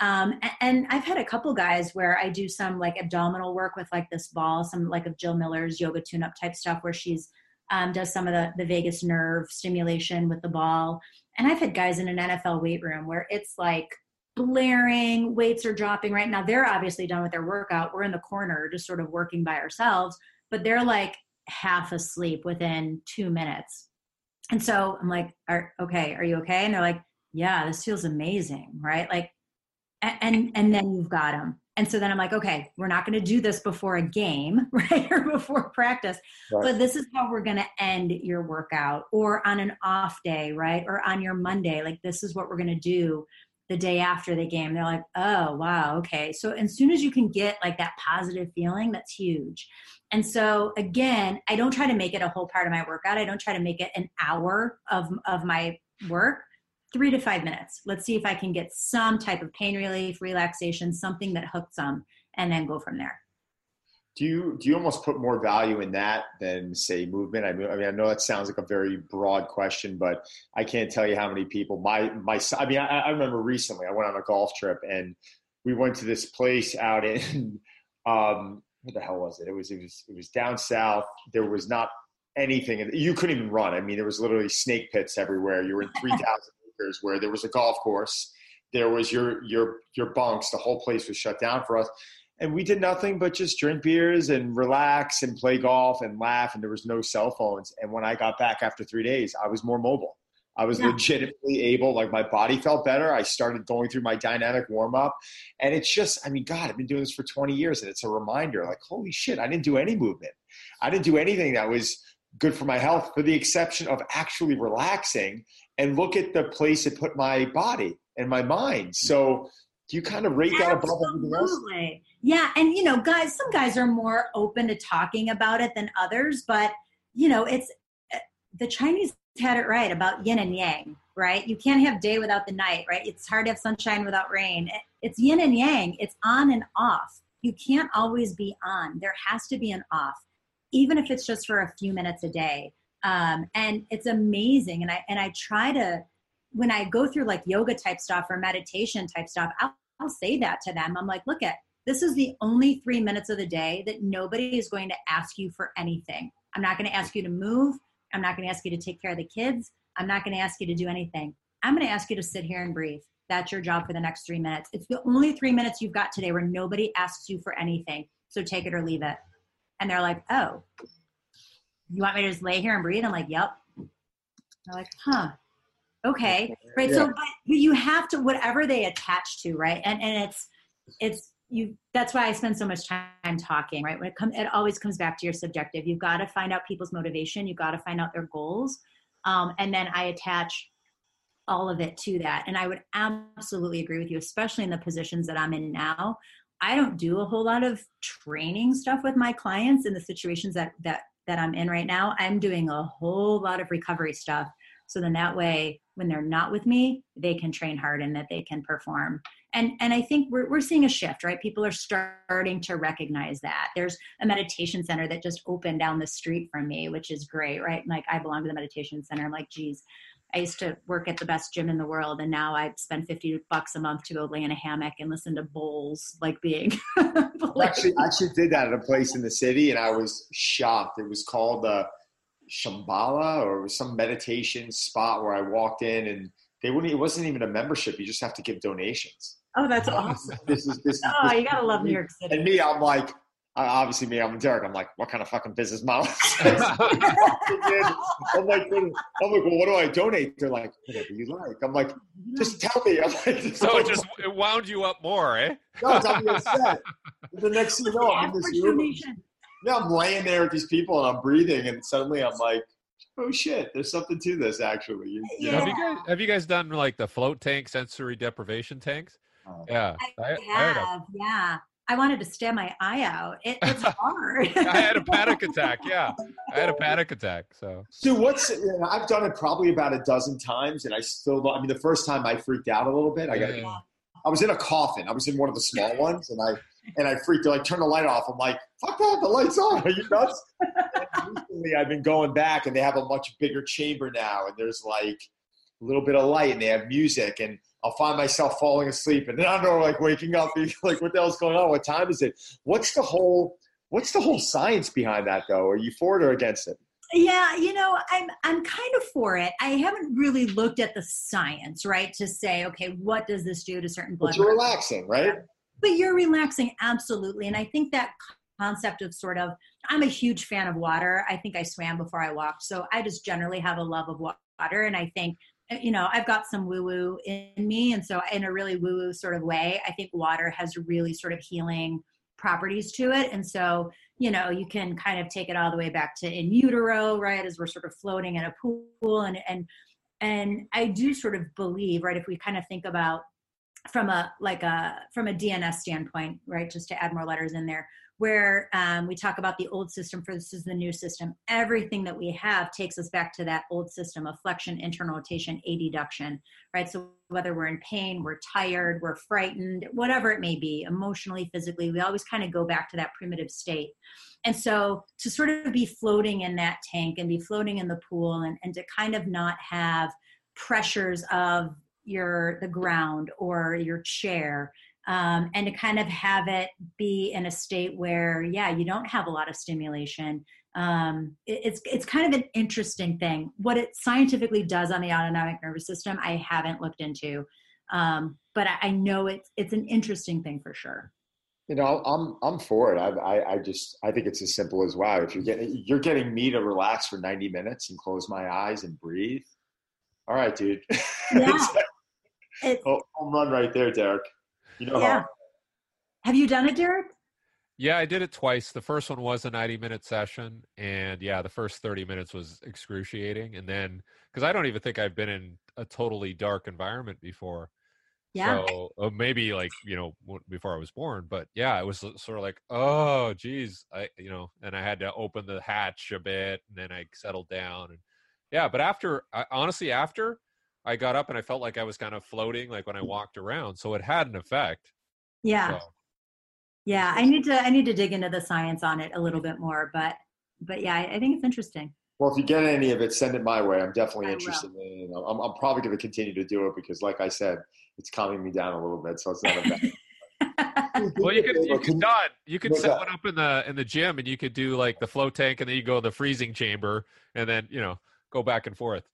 um, and, I've had a couple guys where I do some like abdominal work with like this ball, some like of Jill Miller's yoga tune up type stuff where she's um, does some of the, the vagus nerve stimulation with the ball. And I've had guys in an NFL weight room where it's like blaring, weights are dropping right now. They're obviously done with their workout. We're in the corner just sort of working by ourselves, but they're like half asleep within two minutes. And so I'm like, are, okay, are you okay? And they're like, yeah, this feels amazing, right? Like, and and then you've got them and so then i'm like okay we're not going to do this before a game [LAUGHS] right or before practice right. but this is how we're going to end your workout or on an off day right or on your monday like this is what we're going to do the day after the game. They're like oh wow okay. So as soon as you can get like that positive feeling that's huge. And so again i don't try to make it a whole part of my workout. I don't try to make it an hour of of my work three to five minutes. Let's see if I can get some type of pain relief, relaxation, something that hooks them, and then go from there. Do you do you almost put more value in that than say movement? I mean, I mean, I know that sounds like a very broad question, but I can't tell you how many people. My my, I mean, I, I remember recently I went on a golf trip and we went to this place out in [LAUGHS] um, what the hell was it? It was it was it was down south. There was not anything. You couldn't even run. I mean, there was literally snake pits everywhere. You were in [LAUGHS] three thousand acres where there was a golf course. There was your your your bunks. The whole place was shut down for us, and we did nothing but just drink beers and relax and play golf and laugh. And there was no cell phones. And when I got back after three days, I was more mobile. I was yeah. legitimately able, like my body felt better. I started going through my dynamic warm up. And it's just, I mean, God, I've been doing this for 20 years and it's a reminder like, holy shit, I didn't do any movement. I didn't do anything that was good for my health, for the exception of actually relaxing and look at the place it put my body and my mind. So do you kind of rate that above everything else? Yeah, and you know, guys, some guys are more open to talking about it than others, but you know, it's eh, the Chinese had it right about yin and yang, right? You can't have day without the night, right? It's hard to have sunshine without rain. It's yin and yang. It's on and off. You can't always be on. There has to be an off even if it's just for a few minutes a day. Um, and it's amazing. And I and I try to when I go through like yoga type stuff or meditation type stuff, I'll, I'll say that to them. I'm like, look at this is the only three minutes of the day that nobody is going to ask you for anything. I'm not going to ask you to move. I'm not going to ask you to take care of the kids. I'm not going to ask you to do anything. I'm going to ask you to sit here and breathe. That's your job for the next three minutes. It's the only three minutes you've got today where nobody asks you for anything. So take it or leave it and they're like, "Oh, you want me to just lay here and breathe?" I'm like, "Yep." They're like, "Huh." Okay, right. Yeah. So, but you have to whatever they attach to, right? And and it's it's you. That's why I spend so much time talking, right? When it comes, it always comes back to your subjective. You've got to find out people's motivation. You've got to find out their goals, um, and then I attach all of it to that. And I would absolutely agree with you, especially in the positions that I'm in now. I don't do a whole lot of training stuff with my clients in the situations that that that I'm in right now. I'm doing a whole lot of recovery stuff. So then that way, when they're not with me, they can train hard and that they can perform. And and I think we're we're seeing a shift, right? People are starting to recognize that. There's a meditation center that just opened down the street from me, which is great, right? Like I belong to the meditation center. I'm like, geez, I used to work at the best gym in the world, and now I spend fifty bucks a month to go lay in a hammock and listen to bowls like being. [LAUGHS] actually, I actually did that at a place in the city, and I was shocked. It was called uh, Shambhala, or some meditation spot where I walked in, and they wouldn't. It wasn't even a membership. You just have to give donations. Oh, that's awesome! [LAUGHS] This is this. oh, this, you gotta love New York City. And me, I'm like, obviously me, I'm Derek. I'm like, what kind of fucking business model? [LAUGHS] [LAUGHS] I'm like, I'm like, well, what do I donate? They're like, whatever you like. I'm like, just tell me. I'm like, [LAUGHS] so it just it wound you up more, eh? No, it's on the upset. The next thing you know, I'm in this room. Yeah, I'm laying there with these people and I'm breathing, and suddenly I'm like, oh shit, there's something to this actually. You, you yeah. Have you guys have you guys done like the float tank sensory deprivation tanks? Oh. yeah, I, I have. I yeah. I wanted to stab my eye out. It, it's [LAUGHS] hard. I had a panic [LAUGHS] attack. Yeah, I had a panic attack. So, so what's you know, I've done it probably about a dozen times, and I still. don't I mean, the first time I freaked out a little bit. I got. Yeah. I was in a coffin. I was in one of the small [LAUGHS] ones, and I and I freaked. Out. I turned the light off. I'm like, "Fuck that! The light's on. Are you nuts?" recently, I've been going back, and they have a much bigger chamber now, and there's like a little bit of light, and they have music, and I'll find myself falling asleep, and then I know, like waking up, [LAUGHS] being like, "What the hell's going on? What time is it? What's the whole What's the whole science behind that, though? Are you for it or against it? Yeah, you know, I'm I'm kind of for it. I haven't really looked at the science, right, to say, okay, what does this do to certain blood? But you're relaxing, right? But you're relaxing, absolutely. And I think that concept of sort of, I'm a huge fan of water. I think I swam before I walked, so I just generally have a love of water, and I think you know, I've got some woo woo in me. And so, in a really woo woo sort of way, I think water has really sort of healing properties to it. And so, you know, you can kind of take it all the way back to in utero, right? As we're sort of floating in a pool. And, and, and I do sort of believe, right, if we kind of think about from a like a from a DNS standpoint, right, just to add more letters in there, where um, we talk about the old system versus the new system. Everything that we have takes us back to that old system of flexion, internal rotation, adduction, right? So whether we're in pain, we're tired, we're frightened, whatever it may be, emotionally, physically, we always kind of go back to that primitive state. And so to sort of be floating in that tank and be floating in the pool and, and to kind of not have pressures of your the ground or your chair um, and to kind of have it be in a state where yeah you don't have a lot of stimulation. Um, it, it's it's kind of an interesting thing. What it scientifically does on the autonomic nervous system i haven't looked into um, but I, I, know it's it's an interesting thing for sure. You know i'm i'm for it. I, I, I just i think it's as simple as wow if you're getting you're getting me to relax for 90 minutes and close my eyes and breathe. All right dude. [LAUGHS] Yeah. it's, home run right there derek you know yeah. How- Have you done it, Derek? Yeah, I did it twice. The first one was a 90 minute session. And yeah, the first 30 minutes was excruciating. And then, because I don't even think I've been in a totally dark environment before. Yeah. So uh, maybe like, you know, before I was born. But yeah, it was sort of like, oh, geez. I, you know, and I had to open the hatch a bit and then I settled down. And yeah, but after, I, honestly, after I got up and I felt like I was kind of floating, like when I walked around. So it had an effect. Yeah. So. Yeah, I need to I need to dig into the science on it a little bit more, but but yeah, I, I think it's interesting. Well, if you get any of it, send it my way. I'm definitely I interested will. in it. I'm, I'm probably going to continue to do it because, like I said, it's calming me down a little bit, so it's not a bad. [LAUGHS] well, you could you could [LAUGHS] Don, you could set one up in the in the gym, and you could do like the flow tank, and then you go in the freezing chamber, and then you know go back and forth.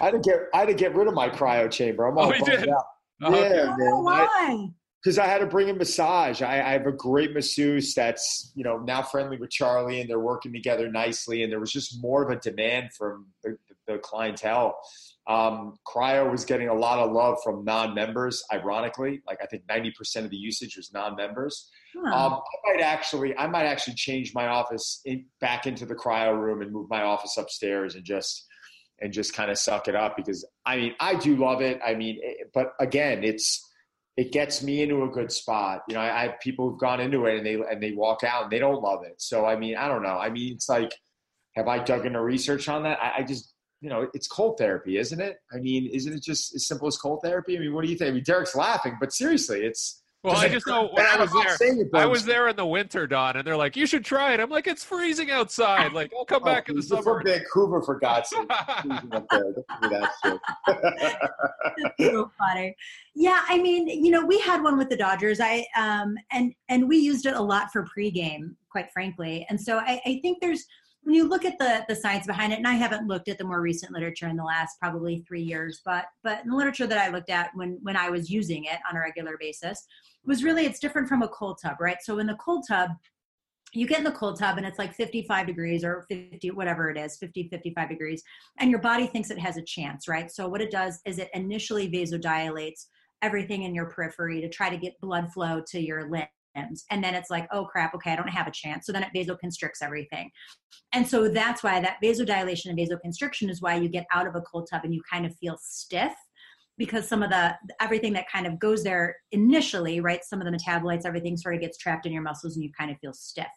I had to get I had to get rid of my cryo chamber. I'm all oh, did? out. [LAUGHS] Oh, yeah, okay. man. Oh, why? Because I, I, had to bring a massage. I, I, have a great masseuse that's you know now friendly with Charlie, and they're working together nicely. And there was just more of a demand from the, the clientele. Um, cryo was getting a lot of love from non-members. Ironically, like I think ninety percent of the usage was non-members. Huh. Um, I might actually, I might actually change my office in, back into the cryo room and move my office upstairs and just and just kind of suck it up because I mean I do love it. I mean, it, but again, it's it gets me into a good spot. You know, I, I have people who've gone into it and they and they walk out and they don't love it. So I mean, I don't know. I mean, it's like, have I dug into research on that? I, I just you know, it's cold therapy, isn't it? I mean, isn't it just as simple as cold therapy? I mean, what do you think? I mean, Derek's laughing, but seriously, it's well, I just know when I was there, I was there in the winter, Don, and they're like, "You should try it." I'm like, "It's freezing outside. Like, I'll come oh, back in the summer." From [LAUGHS] Vancouver, for God's sake, so funny. Yeah, I mean, you know, we had one with the Dodgers. I um and and we used it a lot for pregame, quite frankly. And so I, I think there's when you look at the the science behind it, and I haven't looked at the more recent literature in the last probably three years, but but the literature that I looked at when when I was using it on a regular basis was really it's different from a cold tub, right? So in the cold tub, you get in the cold tub and it's like 55 degrees or 50 whatever it is 50 55 degrees and your body thinks it has a chance right so what it does is it initially vasodilates everything in your periphery to try to get blood flow to your limbs and then it's like oh crap okay i don't have a chance so then it vasoconstricts everything and so that's why that vasodilation and vasoconstriction is why you get out of a cold tub and you kind of feel stiff because some of the everything that kind of goes there initially, right? Some of the metabolites, everything sort of gets trapped in your muscles and you kind of feel stiff.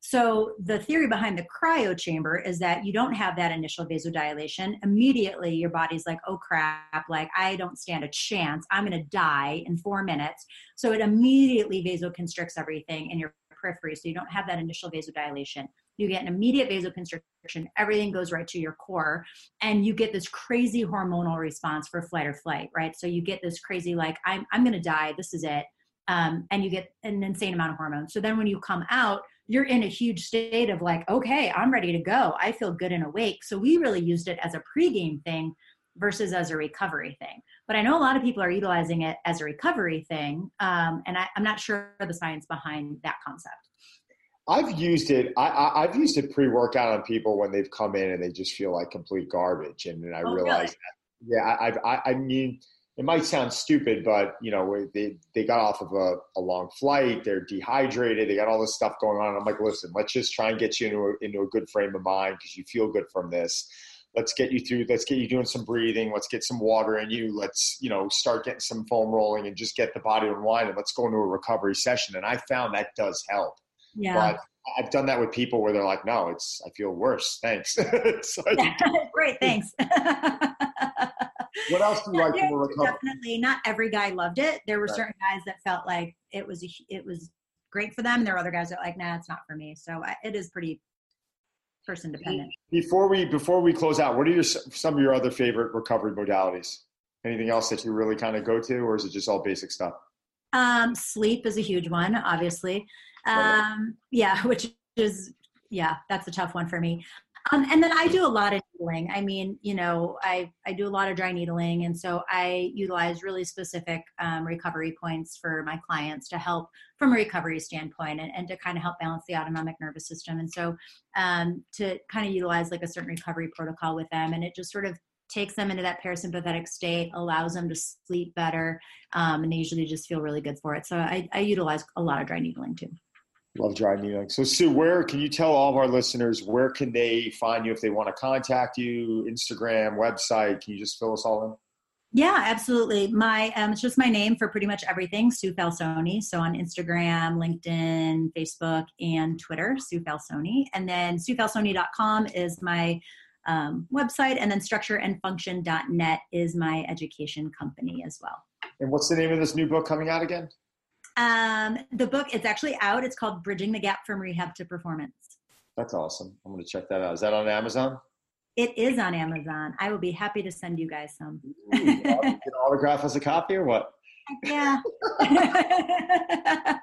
So the theory behind the cryo chamber is that you don't have that initial vasodilation. Immediately your body's like, oh crap, like I don't stand a chance. I'm gonna die in four minutes. So it immediately vasoconstricts everything in your periphery. So you don't have that initial vasodilation you get an immediate vasoconstriction everything goes right to your core and you get this crazy hormonal response for flight or flight right so you get this crazy like i'm, I'm going to die this is it um, and you get an insane amount of hormones so then when you come out you're in a huge state of like okay i'm ready to go i feel good and awake so we really used it as a pregame thing versus as a recovery thing but i know a lot of people are utilizing it as a recovery thing um, and I, i'm not sure the science behind that concept I've used it. I, have used it pre-workout on people when they've come in and they just feel like complete garbage, and then I oh, realized, really? that, yeah, I, I, I mean, it might sound stupid, but you know, they they got off of a, a long flight, they're dehydrated, they got all this stuff going on. I'm like, listen, let's just try and get you into a, into a good frame of mind because you feel good from this. Let's get you through. Let's get you doing some breathing. Let's get some water in you. Let's you know start getting some foam rolling and just get the body unwind and let's go into a recovery session. And I found that does help. Yeah. But I've done that with people where they're like, no, it's, I feel worse. Thanks. [LAUGHS] [LAUGHS] Great. Thanks. [LAUGHS] what else do you like from recovery? Definitely not every guy loved it. There were right. certain guys that felt like it was, it was great for them. And there were other guys that were like, nah, it's not for me. So it is pretty person dependent. Before we, before we close out, what are your, some of your other favorite recovery modalities? Anything else that you really kind of go to, or is it just all basic stuff? Um, sleep is a huge one, obviously. Um, yeah, [LAUGHS] which is yeah, that's a tough one for me. Um, and then I do a lot of needling. I mean, you know, I, I do a lot of dry needling. And so I utilize really specific um, recovery points for my clients to help from a recovery standpoint and, and to kind of help balance the autonomic nervous system. And so um, to kind of utilize like a certain recovery protocol with them. And it just sort of takes them into that parasympathetic state, allows them to sleep better. Um, and they usually just feel really good for it. So I, I utilize a lot of dry needling too. Love dry needling. So Sue, where can you tell all of our listeners where can they find you if they want to contact you? Instagram, website. Can you just fill us all in? Yeah, absolutely. My um, it's just my name for pretty much everything, Sue Falsone. So on Instagram, LinkedIn, Facebook, and Twitter, Sue Falsone. And then SueFalsone.com is my um, website, and then StructureAndFunction.net is my education company as well. And what's the name of this new book coming out again? Um, the book it's actually out. It's called Bridging the Gap from Rehab to Performance. That's awesome. I'm going to check that out. Is that on Amazon? It is on Amazon. I will be happy to send you guys some. Ooh, can autograph us a copy or what? Yeah. [LAUGHS]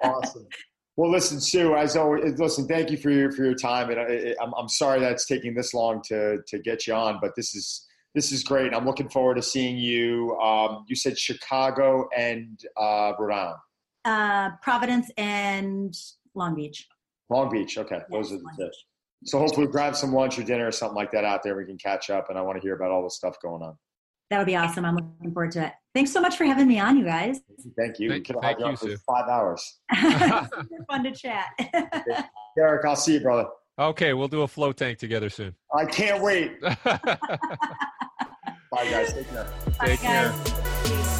awesome. Well, listen, Sue. As always, listen. Thank you for your for your time, and I, I'm I'm sorry that it's taking this long to to get you on, but this is this is great. I'm looking forward to seeing you. Um, you said Chicago and uh, Rhode Island uh, Providence and Long Beach. Long Beach. Okay, yes, those are the tips. So hopefully, grab some lunch or dinner or something like that out there. We can catch up, and I want to hear about all the stuff going on. That would be awesome. I'm looking forward to it. Thanks so much for having me on, you guys. Thank you. Thank, we could have you, on for five hours. [LAUGHS] [LAUGHS] Super fun to chat. Derek, I'll see you, brother. Okay, we'll do a float tank together soon. I can't wait. [LAUGHS] Bye, guys. Take care. Take care.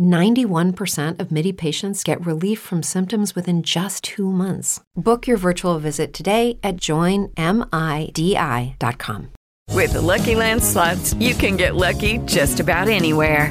91% of MIDI patients get relief from symptoms within just two months. Book your virtual visit today at joinmidi.com. With the Lucky Land slots, you can get lucky just about anywhere.